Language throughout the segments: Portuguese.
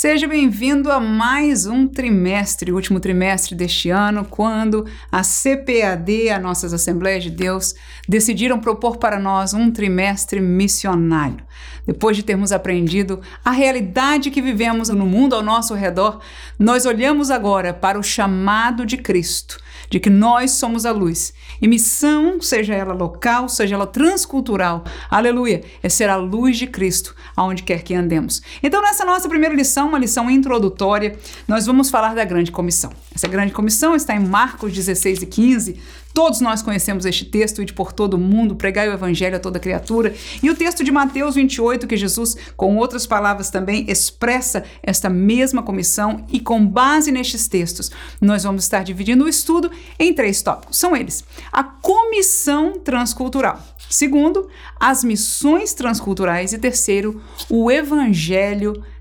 Seja bem-vindo a mais um trimestre, último trimestre deste ano, quando a CPAD, as nossas Assembleias de Deus, decidiram propor para nós um trimestre missionário. Depois de termos aprendido a realidade que vivemos no mundo ao nosso redor, nós olhamos agora para o chamado de Cristo, de que nós somos a luz. E missão, seja ela local, seja ela transcultural, aleluia, é ser a luz de Cristo aonde quer que andemos. Então, nessa nossa primeira lição, uma lição introdutória, nós vamos falar da grande comissão. Essa grande comissão está em Marcos 16 e 15, Todos nós conhecemos este texto, e de por todo mundo, pregai o evangelho a toda criatura. E o texto de Mateus 28, que Jesus, com outras palavras também, expressa esta mesma comissão, e com base nestes textos, nós vamos estar dividindo o estudo em três tópicos. São eles: a comissão transcultural. Segundo, as missões transculturais. E terceiro, o evangelho transcultural.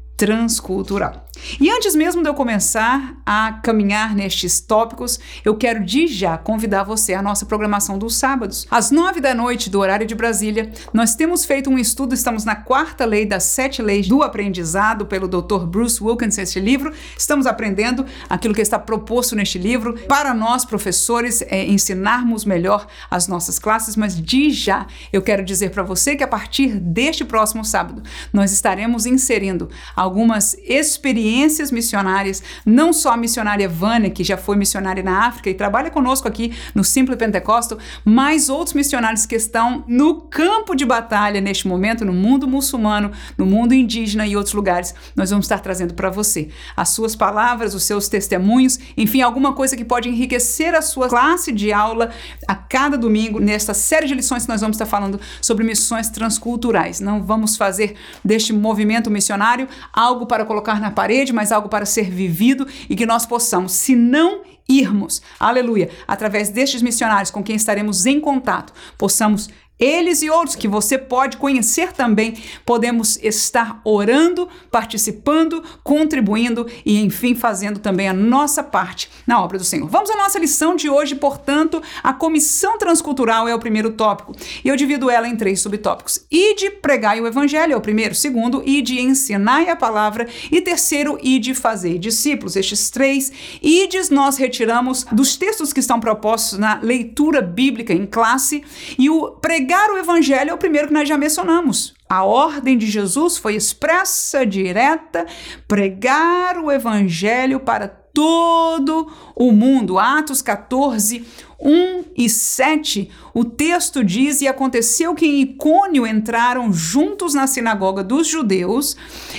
E antes mesmo de eu começar a caminhar nestes tópicos, eu quero de já convidar você à nossa programação dos sábados. Às nove da noite do horário de Brasília, nós temos feito um estudo, estamos na quarta lei das sete leis do aprendizado pelo Dr. Bruce Wilkins, este livro. Estamos aprendendo aquilo que está proposto neste livro para nós, professores, é, ensinarmos melhor as nossas classes, mas de já eu quero dizer para você que a partir deste próximo sábado, nós estaremos inserindo algumas experiências missionárias, não só a missionária Vânia, que já foi missionária na África e trabalha conosco aqui no Simple Pentecostal, mas outros missionários que estão no campo de batalha neste momento, no mundo muçulmano, no mundo indígena e outros lugares. Nós vamos estar trazendo para você as suas palavras, os seus testemunhos, enfim, alguma coisa que pode enriquecer a sua classe de aula a cada domingo, nesta série de lições que nós vamos estar falando sobre missões transculturais. Não vamos fazer deste movimento missionário algo para colocar na parede mas algo para ser vivido e que nós possamos, se não irmos, aleluia, através destes missionários com quem estaremos em contato, possamos eles e outros que você pode conhecer também, podemos estar orando, participando, contribuindo e, enfim, fazendo também a nossa parte na obra do Senhor. Vamos à nossa lição de hoje, portanto, a comissão transcultural é o primeiro tópico e eu divido ela em três subtópicos. E de pregar o evangelho é o primeiro, segundo, e de ensinar a palavra e terceiro, e de fazer discípulos. Estes três ides nós retiramos dos textos que estão propostos na leitura bíblica em classe e o pregar Pregar o evangelho é o primeiro que nós já mencionamos. A ordem de Jesus foi expressa, direta, pregar o evangelho para todo o mundo. Atos 14, 1 e 7, o texto diz: E aconteceu que em Icônio entraram juntos na sinagoga dos judeus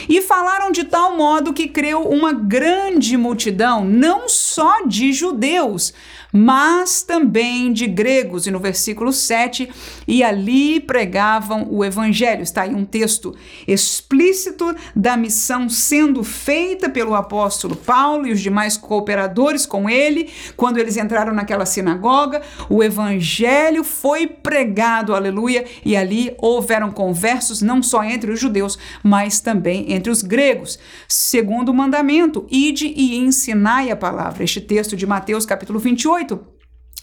e falaram de tal modo que creu uma grande multidão, não só de judeus, mas também de gregos. E no versículo 7, e ali pregavam o evangelho. Está aí um texto explícito da missão sendo feita pelo apóstolo Paulo e os demais cooperadores com ele, quando eles entraram naquela sinagoga, o evangelho foi pregado, aleluia, e ali houveram conversos não só entre os judeus, mas também entre os gregos. Segundo o mandamento, ide e ensinai a palavra. Este texto de Mateus capítulo 28 18,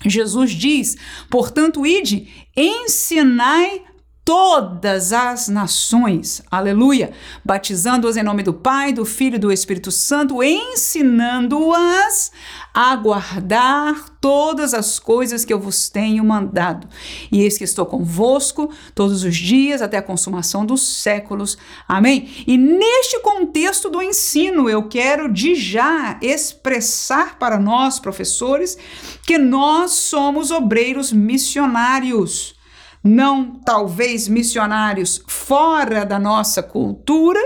Jesus diz: portanto, ide, ensinai todas as nações, aleluia, batizando-as em nome do Pai, do Filho e do Espírito Santo, ensinando-as a guardar todas as coisas que eu vos tenho mandado. E eis que estou convosco todos os dias até a consumação dos séculos. Amém? E neste contexto do ensino, eu quero de já expressar para nós, professores, que nós somos obreiros missionários não talvez missionários fora da nossa cultura,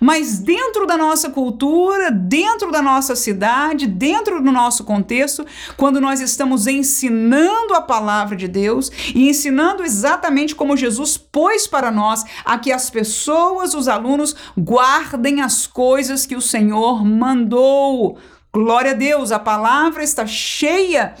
mas dentro da nossa cultura, dentro da nossa cidade, dentro do nosso contexto, quando nós estamos ensinando a palavra de Deus e ensinando exatamente como Jesus pôs para nós a que as pessoas, os alunos, guardem as coisas que o Senhor mandou. Glória a Deus, a palavra está cheia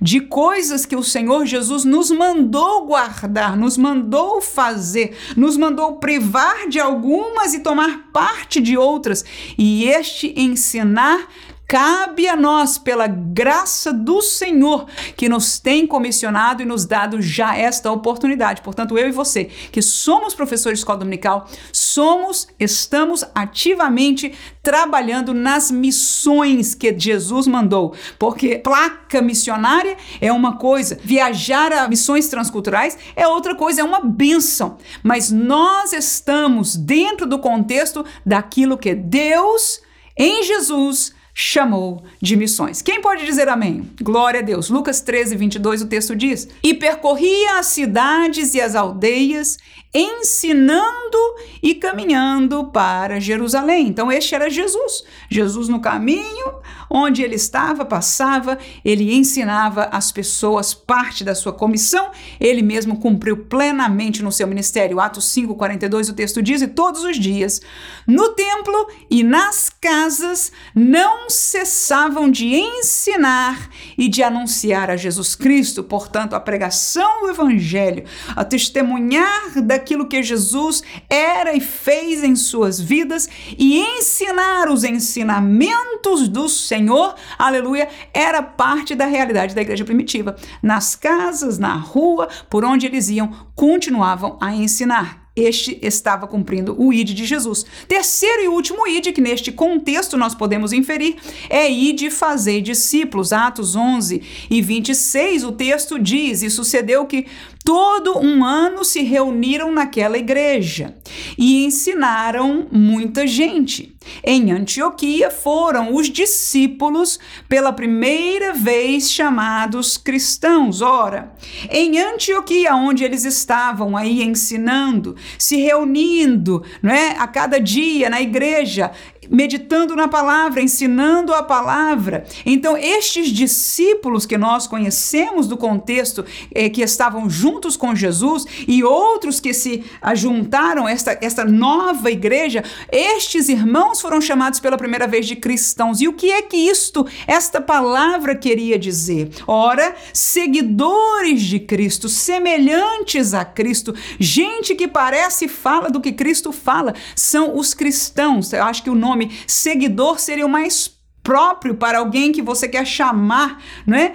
de coisas que o Senhor Jesus nos mandou guardar, nos mandou fazer, nos mandou privar de algumas e tomar parte de outras. E este ensinar cabe a nós, pela graça do Senhor, que nos tem comissionado e nos dado já esta oportunidade. Portanto, eu e você, que somos professores de escola dominical, somos, estamos ativamente trabalhando nas missões que Jesus mandou, porque placa missionária é uma coisa, viajar a missões transculturais é outra coisa, é uma benção. Mas nós estamos dentro do contexto daquilo que Deus em Jesus chamou de missões. Quem pode dizer amém? Glória a Deus. Lucas 13, 22, o texto diz: E percorria as cidades e as aldeias, ensinando e caminhando para Jerusalém. Então, este era Jesus. Jesus, no caminho onde ele estava, passava, ele ensinava as pessoas parte da sua comissão, ele mesmo cumpriu plenamente no seu ministério. Atos 5, 42, o texto diz: E todos os dias, no templo e nas casas, não cessavam de ensinar e de anunciar a Jesus Cristo. Portanto, a pregação do Evangelho, a testemunhar da daquilo que Jesus era e fez em suas vidas e ensinar os ensinamentos do Senhor, aleluia, era parte da realidade da igreja primitiva. Nas casas, na rua, por onde eles iam, continuavam a ensinar este estava cumprindo o id de Jesus. Terceiro e último id, que neste contexto nós podemos inferir, é id fazer discípulos. Atos 11 e 26, o texto diz: E sucedeu que todo um ano se reuniram naquela igreja e ensinaram muita gente. Em Antioquia foram os discípulos pela primeira vez chamados cristãos. Ora, em Antioquia, onde eles estavam aí ensinando, se reunindo, não é, a cada dia na igreja, meditando na palavra, ensinando a palavra. Então, estes discípulos que nós conhecemos do contexto eh, que estavam juntos com Jesus e outros que se ajuntaram esta esta nova igreja, estes irmãos foram chamados pela primeira vez de cristãos. E o que é que isto, esta palavra queria dizer? Ora, seguidores de Cristo, semelhantes a Cristo, gente que parece e fala do que Cristo fala, são os cristãos. Eu acho que o nome nome. Seguidor seria o mais próprio para alguém que você quer chamar, né?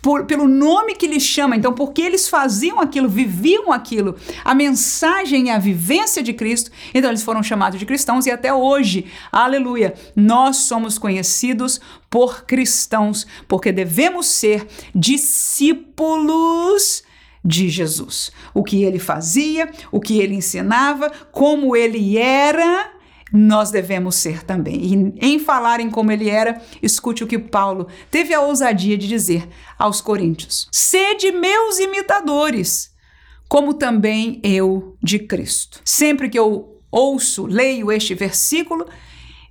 Por, pelo nome que lhes chama. Então, porque eles faziam aquilo, viviam aquilo, a mensagem e a vivência de Cristo, então eles foram chamados de cristãos e até hoje, aleluia, nós somos conhecidos por cristãos, porque devemos ser discípulos de Jesus. O que ele fazia, o que ele ensinava, como ele era nós devemos ser também. E em falar em como ele era, escute o que Paulo teve a ousadia de dizer aos Coríntios: Sede meus imitadores, como também eu de Cristo. Sempre que eu ouço, leio este versículo,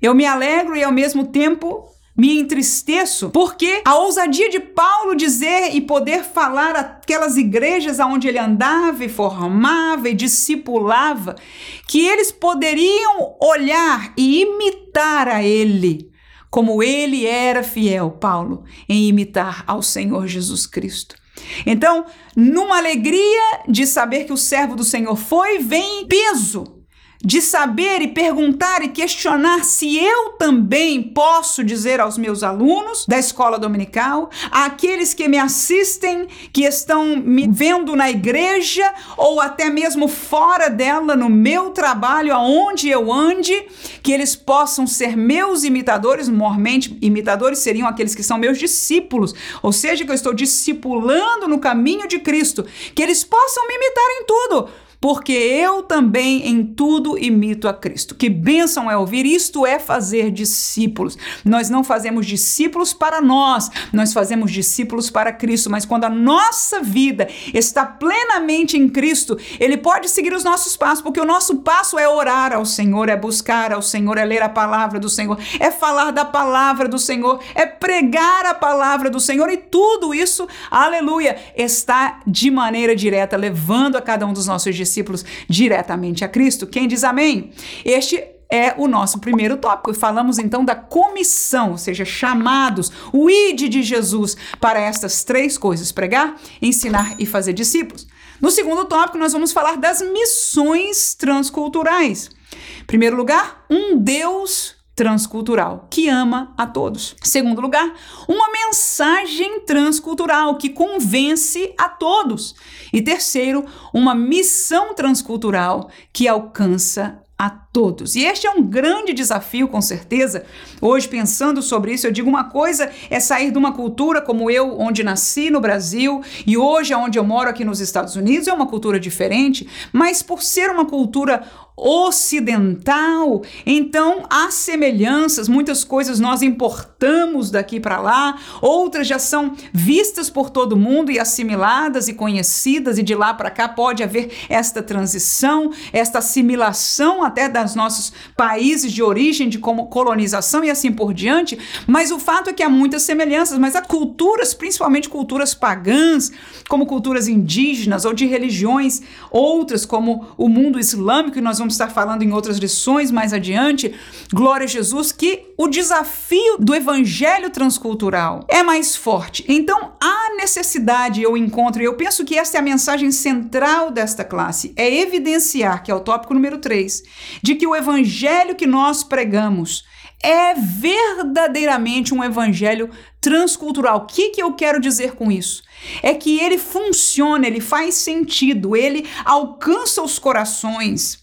eu me alegro e ao mesmo tempo me entristeço porque a ousadia de Paulo dizer e poder falar aquelas igrejas aonde ele andava e formava e discipulava, que eles poderiam olhar e imitar a ele, como ele era fiel, Paulo, em imitar ao Senhor Jesus Cristo. Então, numa alegria de saber que o servo do Senhor foi, vem peso de saber e perguntar e questionar se eu também posso dizer aos meus alunos da escola dominical, àqueles que me assistem, que estão me vendo na igreja ou até mesmo fora dela, no meu trabalho, aonde eu ande, que eles possam ser meus imitadores. Normalmente, imitadores seriam aqueles que são meus discípulos, ou seja, que eu estou discipulando no caminho de Cristo, que eles possam me imitar em tudo porque eu também em tudo imito a Cristo. Que bênção é ouvir, isto é fazer discípulos. Nós não fazemos discípulos para nós, nós fazemos discípulos para Cristo, mas quando a nossa vida está plenamente em Cristo, Ele pode seguir os nossos passos, porque o nosso passo é orar ao Senhor, é buscar ao Senhor, é ler a palavra do Senhor, é falar da palavra do Senhor, é pregar a palavra do Senhor e tudo isso, aleluia, está de maneira direta levando a cada um dos nossos discípulos discípulos diretamente a Cristo. Quem diz amém? Este é o nosso primeiro tópico. Falamos então da comissão, ou seja, chamados, o id de Jesus para estas três coisas: pregar, ensinar e fazer discípulos. No segundo tópico, nós vamos falar das missões transculturais. Em primeiro lugar, um Deus transcultural, que ama a todos. Segundo lugar, uma mensagem transcultural que convence a todos. E terceiro, uma missão transcultural que alcança a todos. E este é um grande desafio, com certeza. Hoje, pensando sobre isso, eu digo uma coisa: é sair de uma cultura como eu, onde nasci no Brasil, e hoje, onde eu moro aqui nos Estados Unidos, é uma cultura diferente, mas por ser uma cultura ocidental, então há semelhanças, muitas coisas nós importamos daqui para lá, outras já são vistas por todo mundo e assimiladas e conhecidas, e de lá para cá pode haver esta transição, esta assimilação até dos nossos países de origem, de como colonização e assim por diante, mas o fato é que há muitas semelhanças, mas há culturas, principalmente culturas pagãs, como culturas indígenas ou de religiões outras, como o mundo islâmico, e nós vamos estar falando em outras lições mais adiante, glória a Jesus, que o desafio do evangelho transcultural é mais forte. Então, há necessidade, eu encontro, e eu penso que esta é a mensagem central desta classe, é evidenciar, que é o tópico número 3, de que o evangelho que nós pregamos é verdadeiramente um evangelho transcultural. O que, que eu quero dizer com isso? É que ele funciona, ele faz sentido, ele alcança os corações,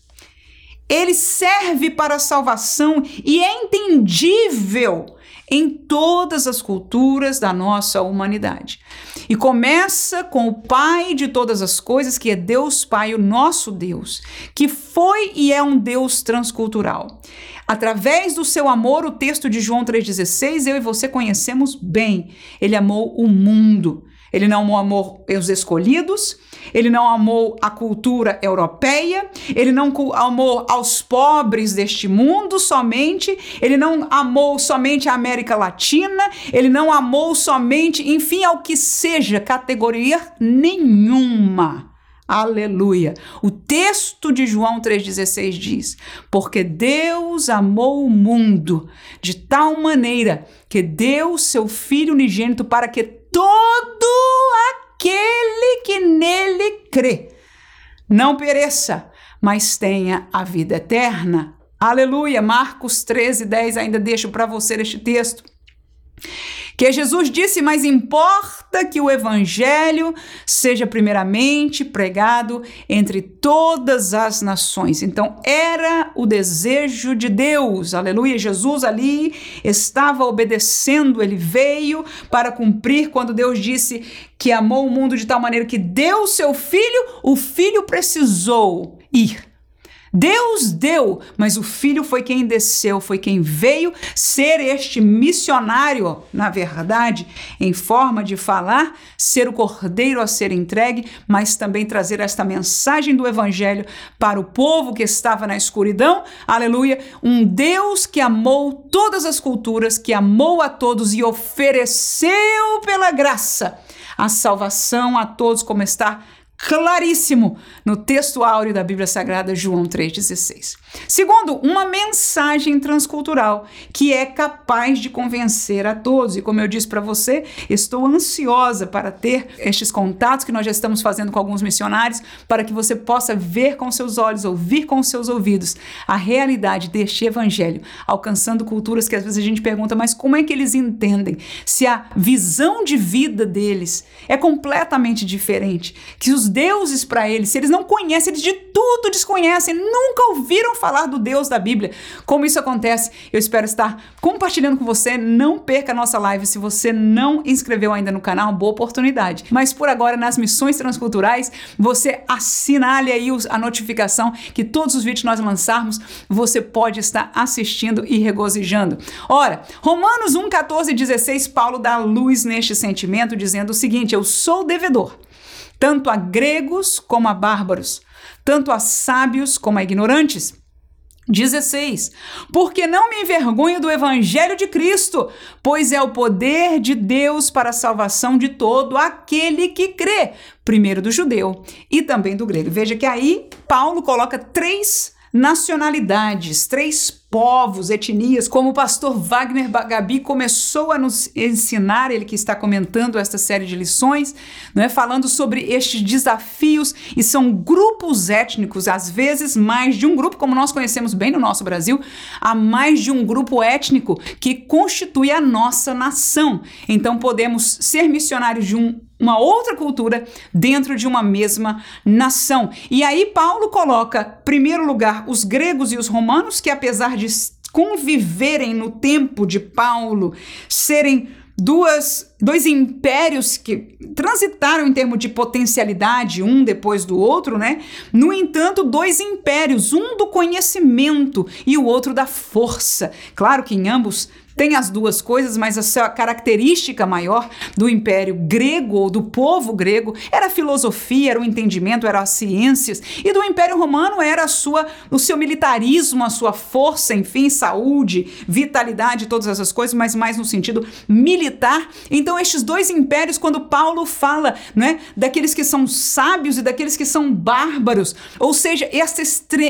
ele serve para a salvação e é entendível em todas as culturas da nossa humanidade. E começa com o Pai de todas as coisas, que é Deus Pai, o nosso Deus, que foi e é um Deus transcultural. Através do seu amor, o texto de João 3,16, eu e você conhecemos bem. Ele amou o mundo. Ele não amou os escolhidos, ele não amou a cultura europeia, ele não amou aos pobres deste mundo somente, ele não amou somente a América Latina, ele não amou somente, enfim, ao que seja, categoria nenhuma. Aleluia. O texto de João 3,16 diz: Porque Deus amou o mundo de tal maneira que deu seu Filho unigênito para que todo aquele que nele crê não pereça, mas tenha a vida eterna. Aleluia. Marcos 13, 10, ainda deixo para você este texto que Jesus disse: Mas importa que o evangelho seja primeiramente pregado entre todas as nações. Então, era o desejo de Deus, aleluia. Jesus ali estava obedecendo, ele veio para cumprir quando Deus disse que amou o mundo de tal maneira que deu seu filho, o filho precisou ir Deus deu, mas o Filho foi quem desceu, foi quem veio ser este missionário, na verdade, em forma de falar, ser o cordeiro a ser entregue, mas também trazer esta mensagem do Evangelho para o povo que estava na escuridão. Aleluia! Um Deus que amou todas as culturas, que amou a todos e ofereceu pela graça a salvação a todos, como está claríssimo no texto áureo da Bíblia Sagrada, João 3,16. Segundo, uma mensagem transcultural que é capaz de convencer a todos. E como eu disse para você, estou ansiosa para ter estes contatos que nós já estamos fazendo com alguns missionários, para que você possa ver com seus olhos, ouvir com seus ouvidos a realidade deste evangelho, alcançando culturas que às vezes a gente pergunta, mas como é que eles entendem? Se a visão de vida deles é completamente diferente, que os deuses para eles, se eles não conhecem, eles de tudo desconhecem, nunca ouviram falar do Deus da Bíblia. Como isso acontece? Eu espero estar compartilhando com você. Não perca a nossa live. Se você não inscreveu ainda no canal, boa oportunidade. Mas por agora, nas missões transculturais, você assinale aí a notificação que todos os vídeos que nós lançarmos, você pode estar assistindo e regozijando. Ora, Romanos 1, 14 e 16, Paulo dá luz neste sentimento, dizendo o seguinte: Eu sou devedor tanto a gregos como a bárbaros, tanto a sábios como a ignorantes. 16. Porque não me envergonho do evangelho de Cristo, pois é o poder de Deus para a salvação de todo aquele que crê, primeiro do judeu e também do grego. Veja que aí Paulo coloca três nacionalidades, três povos, etnias, como o pastor Wagner Gabi começou a nos ensinar, ele que está comentando esta série de lições, não é falando sobre estes desafios e são grupos étnicos, às vezes mais de um grupo, como nós conhecemos bem no nosso Brasil, há mais de um grupo étnico que constitui a nossa nação. Então podemos ser missionários de um uma outra cultura dentro de uma mesma nação. E aí Paulo coloca, primeiro lugar, os gregos e os romanos, que apesar de conviverem no tempo de Paulo, serem duas, dois impérios que transitaram em termos de potencialidade, um depois do outro, né? No entanto, dois impérios, um do conhecimento e o outro da força. Claro que em ambos tem as duas coisas, mas a sua característica maior do Império Grego ou do povo grego era a filosofia, era o entendimento, eram as ciências, e do Império Romano era a sua, o seu militarismo, a sua força, enfim, saúde, vitalidade, todas essas coisas, mas mais no sentido militar. Então, estes dois impérios, quando Paulo fala, né, daqueles que são sábios e daqueles que são bárbaros, ou seja, esse,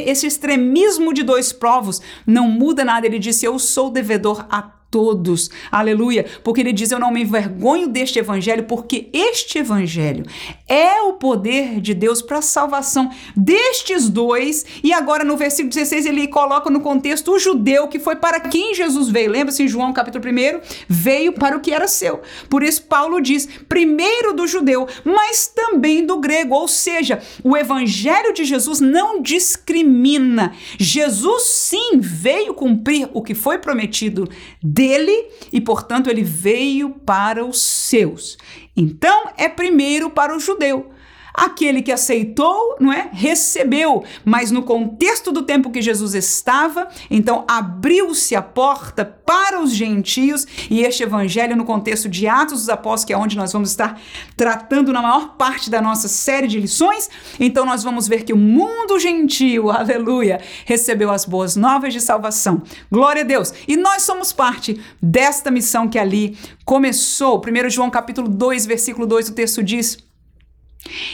esse extremismo de dois povos não muda nada. Ele disse: Eu sou devedor a todos. Aleluia. Porque ele diz: Eu não me envergonho deste evangelho, porque este evangelho é o poder de Deus para a salvação destes dois. E agora no versículo 16 ele coloca no contexto o judeu que foi para quem Jesus veio. Lembra-se em João capítulo 1? Veio para o que era seu. Por isso Paulo diz: primeiro do judeu, mas também do grego. Ou seja, o evangelho de Jesus não discrimina. Jesus sim veio cumprir o que foi prometido dele e, portanto, ele veio para os seus. Então, é primeiro para o judeu. Aquele que aceitou, não é? Recebeu, mas no contexto do tempo que Jesus estava, então abriu-se a porta para os gentios e este evangelho no contexto de Atos dos Apóstolos, que é onde nós vamos estar tratando na maior parte da nossa série de lições. Então nós vamos ver que o mundo gentio, aleluia, recebeu as boas novas de salvação. Glória a Deus. E nós somos parte desta missão que ali começou. 1 João capítulo 2, versículo 2, o texto diz: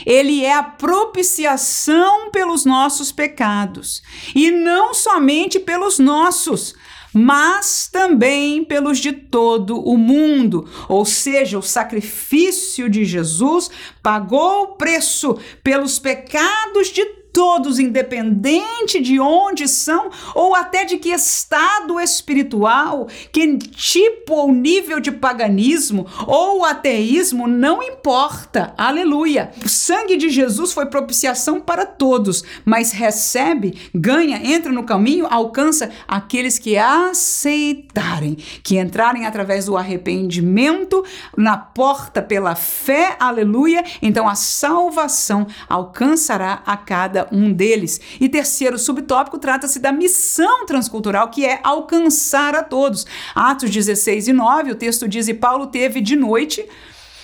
ele é a propiciação pelos nossos pecados, e não somente pelos nossos, mas também pelos de todo o mundo. Ou seja, o sacrifício de Jesus pagou o preço pelos pecados de todos, independente de onde são ou até de que estado espiritual, que tipo ou nível de paganismo ou ateísmo, não importa. Aleluia. O sangue de Jesus foi propiciação para todos, mas recebe, ganha, entra no caminho, alcança aqueles que aceitarem, que entrarem através do arrependimento na porta pela fé. Aleluia. Então a salvação alcançará a cada um deles. E terceiro subtópico trata-se da missão transcultural, que é alcançar a todos. Atos 16 e 9, o texto diz: E Paulo teve de noite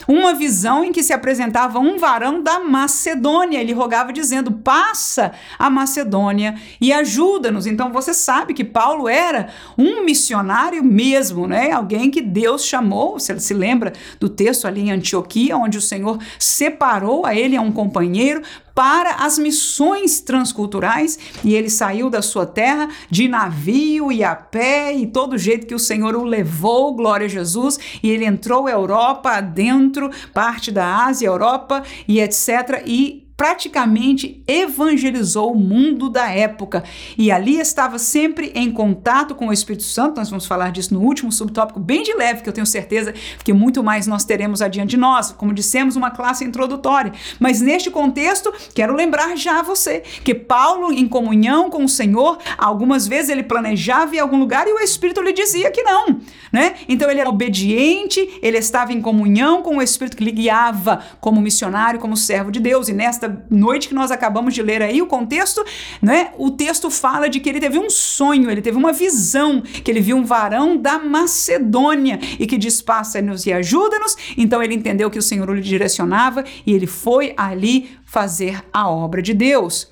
uma visão em que se apresentava um varão da Macedônia. Ele rogava dizendo: "Passa a Macedônia e ajuda-nos". Então você sabe que Paulo era um missionário mesmo, né? Alguém que Deus chamou. Você se lembra do texto ali em Antioquia, onde o Senhor separou a ele a um companheiro para as missões transculturais e ele saiu da sua terra de navio e a pé e todo jeito que o Senhor o levou, glória a Jesus, e ele entrou Europa dentro, parte da Ásia, Europa e etc. E praticamente evangelizou o mundo da época e ali estava sempre em contato com o Espírito Santo. Nós vamos falar disso no último subtópico, bem de leve, que eu tenho certeza que muito mais nós teremos adiante de nós, como dissemos, uma classe introdutória. Mas neste contexto, quero lembrar já a você que Paulo, em comunhão com o Senhor, algumas vezes ele planejava em algum lugar e o Espírito lhe dizia que não, né? Então ele era obediente, ele estava em comunhão com o Espírito que lhe guiava como missionário, como servo de Deus. E nesta noite que nós acabamos de ler aí, o contexto, né? O texto fala de que ele teve um sonho, ele teve uma visão, que ele viu um varão da Macedônia e que diz: passa-nos e ajuda-nos. Então ele entendeu que o Senhor lhe direcionava e ele foi ali fazer a obra de Deus.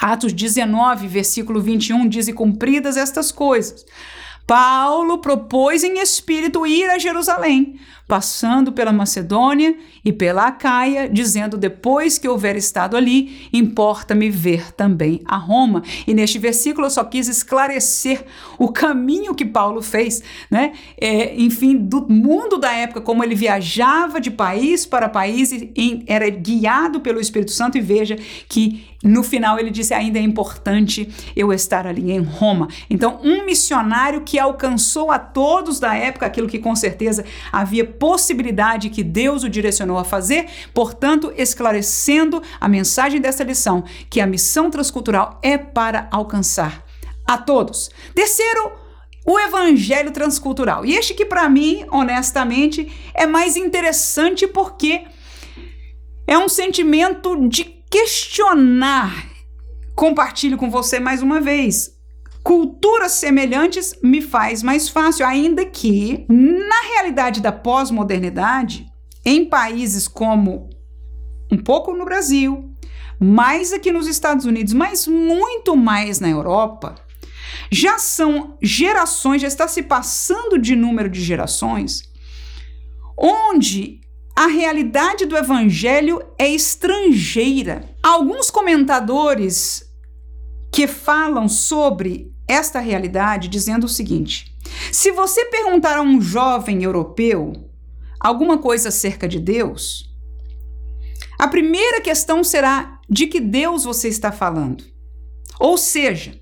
Atos 19, versículo 21 diz: E cumpridas estas coisas. Paulo propôs em espírito ir a Jerusalém, passando pela Macedônia e pela Acaia, dizendo: Depois que houver estado ali, importa-me ver também a Roma. E neste versículo eu só quis esclarecer o caminho que Paulo fez, né? É, enfim, do mundo da época, como ele viajava de país para país e era guiado pelo Espírito Santo. E veja que no final ele disse: ainda é importante eu estar ali em Roma. Então, um missionário que alcançou a todos da época aquilo que com certeza havia possibilidade que Deus o direcionou a fazer, portanto, esclarecendo a mensagem dessa lição, que a missão transcultural é para alcançar a todos. Terceiro, o evangelho transcultural. E este que para mim, honestamente, é mais interessante porque é um sentimento de questionar. Compartilho com você mais uma vez. Culturas semelhantes me faz mais fácil, ainda que, na realidade da pós-modernidade, em países como um pouco no Brasil, mais aqui nos Estados Unidos, mas muito mais na Europa, já são gerações, já está se passando de número de gerações, onde a realidade do evangelho é estrangeira. Alguns comentadores que falam sobre esta realidade dizendo o seguinte: se você perguntar a um jovem europeu alguma coisa acerca de Deus, a primeira questão será de que Deus você está falando. Ou seja,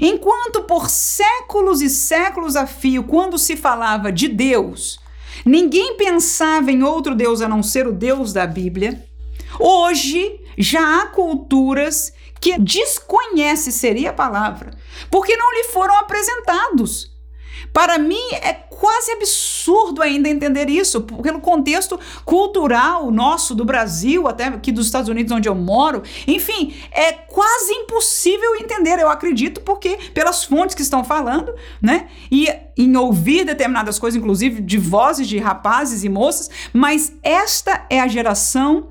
enquanto por séculos e séculos a fio, quando se falava de Deus, ninguém pensava em outro Deus a não ser o Deus da Bíblia, hoje já há culturas que desconhece seria a palavra, porque não lhe foram apresentados. Para mim é quase absurdo ainda entender isso, pelo contexto cultural nosso do Brasil, até aqui dos Estados Unidos onde eu moro. Enfim, é quase impossível entender, eu acredito, porque pelas fontes que estão falando, né? E em ouvir determinadas coisas, inclusive de vozes de rapazes e moças, mas esta é a geração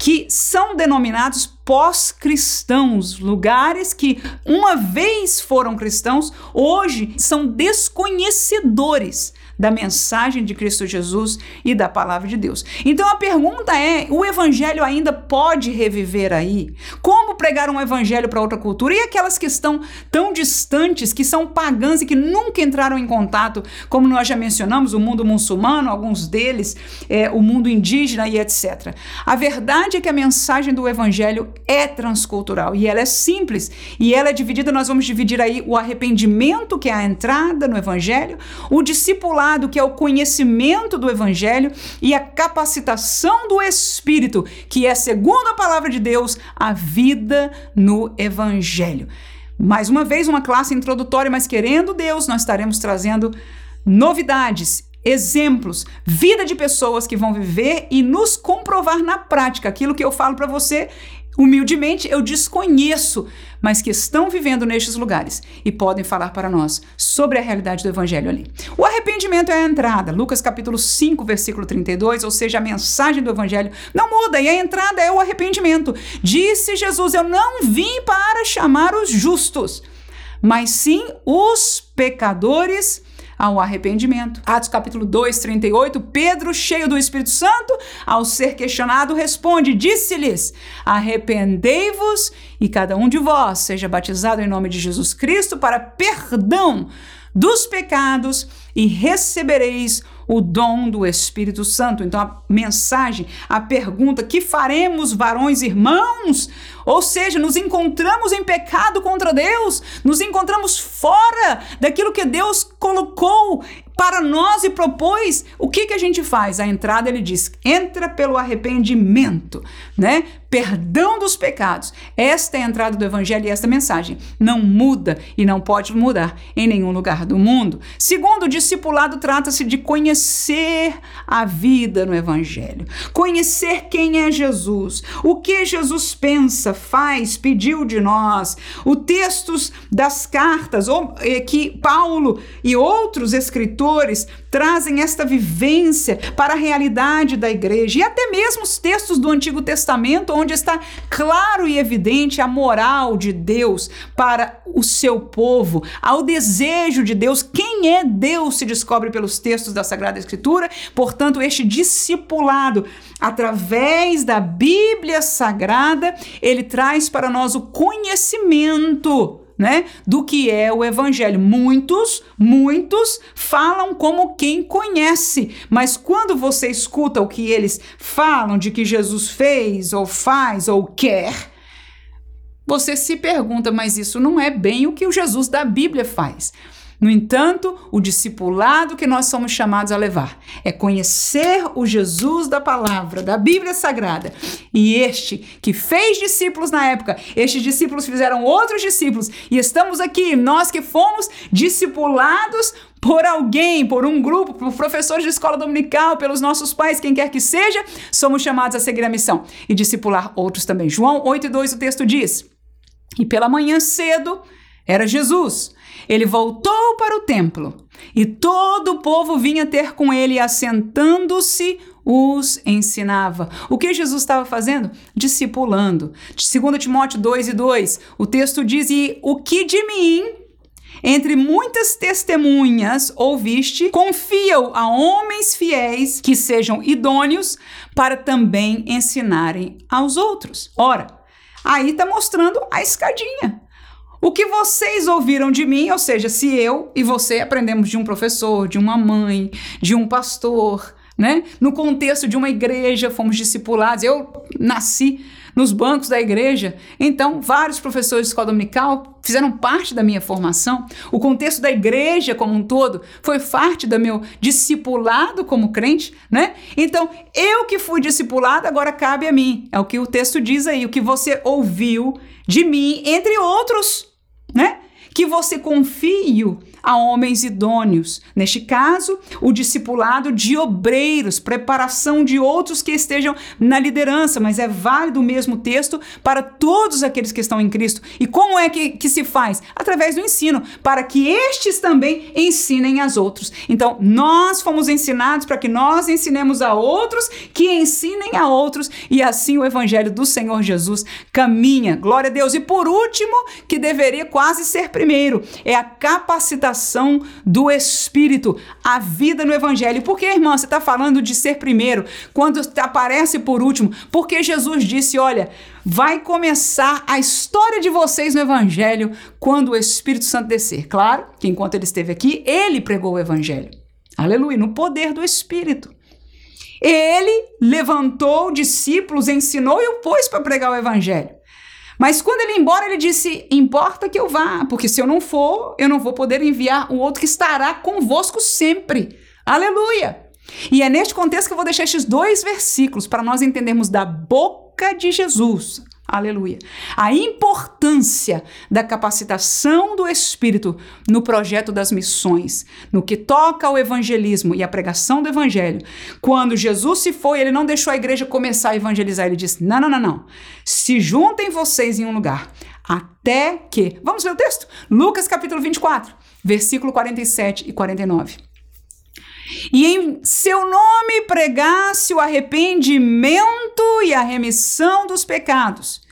que são denominados pós-cristãos, lugares que uma vez foram cristãos, hoje são desconhecedores da mensagem de Cristo Jesus e da palavra de Deus. Então a pergunta é: o evangelho ainda pode reviver aí? Como pregar um evangelho para outra cultura? E aquelas que estão tão distantes, que são pagãs e que nunca entraram em contato, como nós já mencionamos, o mundo muçulmano, alguns deles, é, o mundo indígena e etc. A verdade é que a mensagem do evangelho é transcultural e ela é simples e ela é dividida. Nós vamos dividir aí o arrependimento, que é a entrada no evangelho, o discipulado lado, que é o conhecimento do Evangelho, e a capacitação do Espírito, que é, segundo a palavra de Deus, a vida no Evangelho. Mais uma vez, uma classe introdutória, mas querendo Deus, nós estaremos trazendo novidades, exemplos, vida de pessoas que vão viver e nos comprovar na prática aquilo que eu falo para você humildemente eu desconheço, mas que estão vivendo nestes lugares e podem falar para nós sobre a realidade do evangelho ali. O arrependimento é a entrada, Lucas capítulo 5, versículo 32, ou seja, a mensagem do evangelho não muda e a entrada é o arrependimento. Disse Jesus: Eu não vim para chamar os justos, mas sim os pecadores ao arrependimento. Atos capítulo 2, 38, Pedro, cheio do Espírito Santo, ao ser questionado, responde: Disse-lhes: Arrependei-vos e cada um de vós seja batizado em nome de Jesus Cristo para perdão dos pecados e recebereis o dom do Espírito Santo. Então, a mensagem, a pergunta: que faremos, varões irmãos? Ou seja, nos encontramos em pecado contra Deus, nos encontramos fora daquilo que Deus colocou para nós e propôs, o que, que a gente faz? A entrada ele diz: entra pelo arrependimento, né? Perdão dos pecados. Esta é a entrada do evangelho e esta mensagem não muda e não pode mudar em nenhum lugar do mundo. Segundo, o discipulado trata-se de conhecer a vida no evangelho, conhecer quem é Jesus, o que Jesus pensa, faz, pediu de nós. O textos das cartas, ou, é, que Paulo e outros escritores trazem esta vivência para a realidade da igreja. E até mesmo os textos do Antigo Testamento, onde está claro e evidente a moral de Deus para o seu povo, ao desejo de Deus. Quem é Deus se descobre pelos textos da Sagrada Escritura. Portanto, este discipulado, através da Bíblia Sagrada, ele traz para nós o conhecimento né, do que é o evangelho. Muitos, muitos falam como quem conhece, mas quando você escuta o que eles falam de que Jesus fez ou faz ou quer, você se pergunta, mas isso não é bem o que o Jesus da Bíblia faz. No entanto, o discipulado que nós somos chamados a levar é conhecer o Jesus da palavra, da Bíblia Sagrada. E este que fez discípulos na época, estes discípulos fizeram outros discípulos, e estamos aqui, nós que fomos discipulados por alguém, por um grupo, por professores de escola dominical, pelos nossos pais, quem quer que seja, somos chamados a seguir a missão e discipular outros também. João 8 e 2 o texto diz: E pela manhã cedo era Jesus ele voltou para o templo e todo o povo vinha ter com ele, assentando-se, os ensinava. O que Jesus estava fazendo? Discipulando. 2 Timóteo 2 e 2, o texto diz: E o que de mim entre muitas testemunhas ouviste, confia-o a homens fiéis que sejam idôneos para também ensinarem aos outros. Ora, aí está mostrando a escadinha. O que vocês ouviram de mim, ou seja, se eu e você aprendemos de um professor, de uma mãe, de um pastor, né? No contexto de uma igreja, fomos discipulados. Eu nasci nos bancos da igreja, então vários professores de escola dominical fizeram parte da minha formação. O contexto da igreja como um todo foi parte do meu discipulado como crente, né? Então, eu que fui discipulado, agora cabe a mim. É o que o texto diz aí, o que você ouviu de mim, entre outros né? Que você confie a homens idôneos. Neste caso, o discipulado de obreiros, preparação de outros que estejam na liderança, mas é válido o mesmo texto para todos aqueles que estão em Cristo. E como é que, que se faz? Através do ensino, para que estes também ensinem aos outros. Então, nós fomos ensinados para que nós ensinemos a outros que ensinem a outros, e assim o evangelho do Senhor Jesus caminha. Glória a Deus. E por último, que deveria quase ser primeiro, é a capacitação do Espírito, a vida no Evangelho. Por que, irmã, você está falando de ser primeiro, quando aparece por último? Porque Jesus disse: olha, vai começar a história de vocês no Evangelho quando o Espírito Santo descer. Claro que enquanto ele esteve aqui, ele pregou o Evangelho. Aleluia, no poder do Espírito. Ele levantou discípulos, ensinou e o pôs para pregar o Evangelho. Mas quando ele ia embora, ele disse: Importa que eu vá, porque se eu não for, eu não vou poder enviar o outro que estará convosco sempre. Aleluia! E é neste contexto que eu vou deixar estes dois versículos para nós entendermos da boca de Jesus Aleluia. A importância da capacitação do Espírito no projeto das missões, no que toca ao evangelismo e a pregação do evangelho. Quando Jesus se foi, ele não deixou a igreja começar a evangelizar, ele disse: não, não, não, não. Se juntem vocês em um lugar, até que. Vamos ver o texto? Lucas capítulo 24, versículo 47 e 49 e em seu nome pregasse o arrependimento e a remissão dos pecados,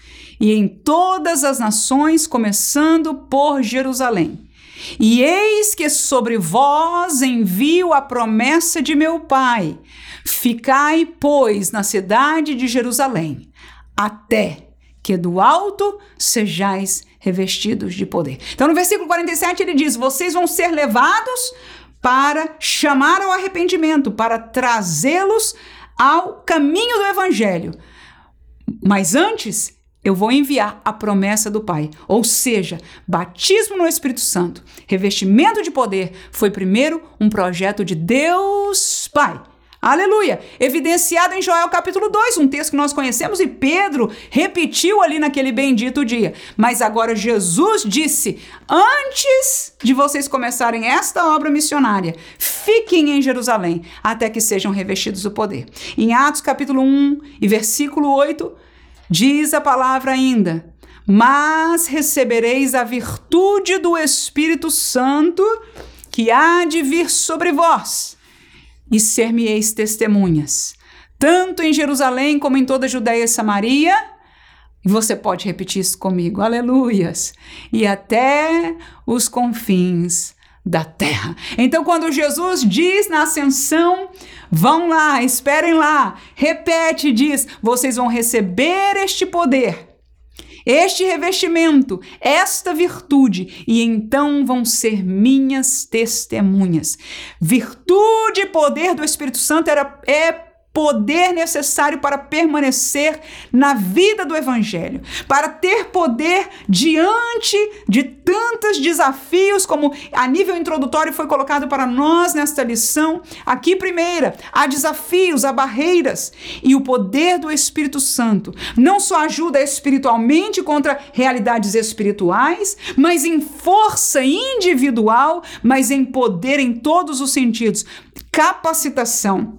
e em todas as nações, começando por Jerusalém. E eis que sobre vós envio a promessa de meu Pai. Ficai, pois, na cidade de Jerusalém, até que do alto sejais revestidos de poder. Então, no versículo 47, ele diz: Vocês vão ser levados para chamar ao arrependimento, para trazê-los ao caminho do evangelho. Mas antes, eu vou enviar a promessa do Pai, ou seja, batismo no Espírito Santo, revestimento de poder, foi primeiro um projeto de Deus Pai Aleluia! Evidenciado em Joel capítulo 2, um texto que nós conhecemos e Pedro repetiu ali naquele bendito dia. Mas agora Jesus disse: antes de vocês começarem esta obra missionária, fiquem em Jerusalém até que sejam revestidos do poder. Em Atos capítulo 1 e versículo 8, Diz a palavra ainda: Mas recebereis a virtude do Espírito Santo que há de vir sobre vós, e ser-me-eis testemunhas, tanto em Jerusalém como em toda a Judéia e Samaria. E você pode repetir isso comigo, aleluias, e até os confins da terra. Então, quando Jesus diz na ascensão, vão lá, esperem lá, repete, diz: vocês vão receber este poder este revestimento, esta virtude, e então vão ser minhas testemunhas. Virtude e poder do Espírito Santo era, é poder necessário para permanecer na vida do Evangelho, para ter poder diante de tantos desafios, como a nível introdutório foi colocado para nós nesta lição. Aqui, primeira, há desafios, há barreiras, e o poder do Espírito Santo não só ajuda espiritualmente contra realidades espirituais, mas em força individual, mas em poder em todos os sentidos. Capacitação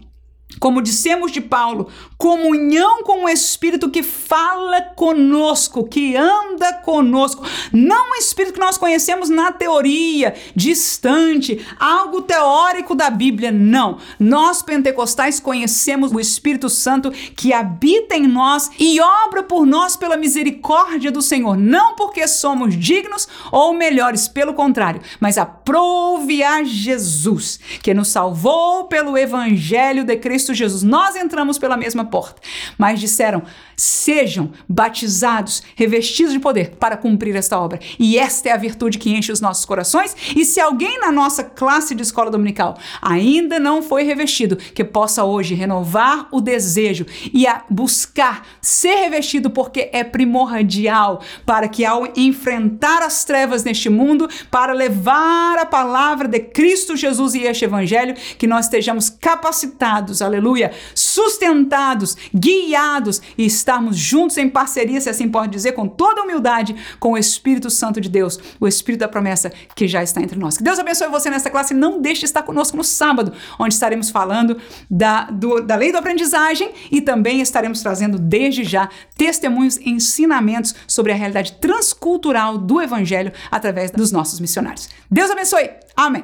como dissemos de Paulo, comunhão com o Espírito que fala conosco, que anda conosco. Não um Espírito que nós conhecemos na teoria, distante, algo teórico da Bíblia. Não. Nós pentecostais conhecemos o Espírito Santo que habita em nós e obra por nós pela misericórdia do Senhor. Não porque somos dignos ou melhores, pelo contrário, mas aprove a Jesus, que nos salvou pelo Evangelho de Cristo Cristo Jesus. Nós entramos pela mesma porta, mas disseram: sejam batizados, revestidos de poder para cumprir esta obra. E esta é a virtude que enche os nossos corações. E se alguém na nossa classe de escola dominical ainda não foi revestido, que possa hoje renovar o desejo e a buscar ser revestido, porque é primordial para que ao enfrentar as trevas neste mundo, para levar a palavra de Cristo Jesus e este evangelho, que nós estejamos capacitados, aleluia, sustentados, guiados e estarmos juntos em parceria, se assim pode dizer, com toda humildade, com o Espírito Santo de Deus, o Espírito da promessa que já está entre nós. Que Deus abençoe você nesta classe e não deixe de estar conosco no sábado, onde estaremos falando da, do, da lei da aprendizagem e também estaremos trazendo desde já testemunhos e ensinamentos sobre a realidade transcultural do Evangelho através dos nossos missionários. Deus abençoe. Amém.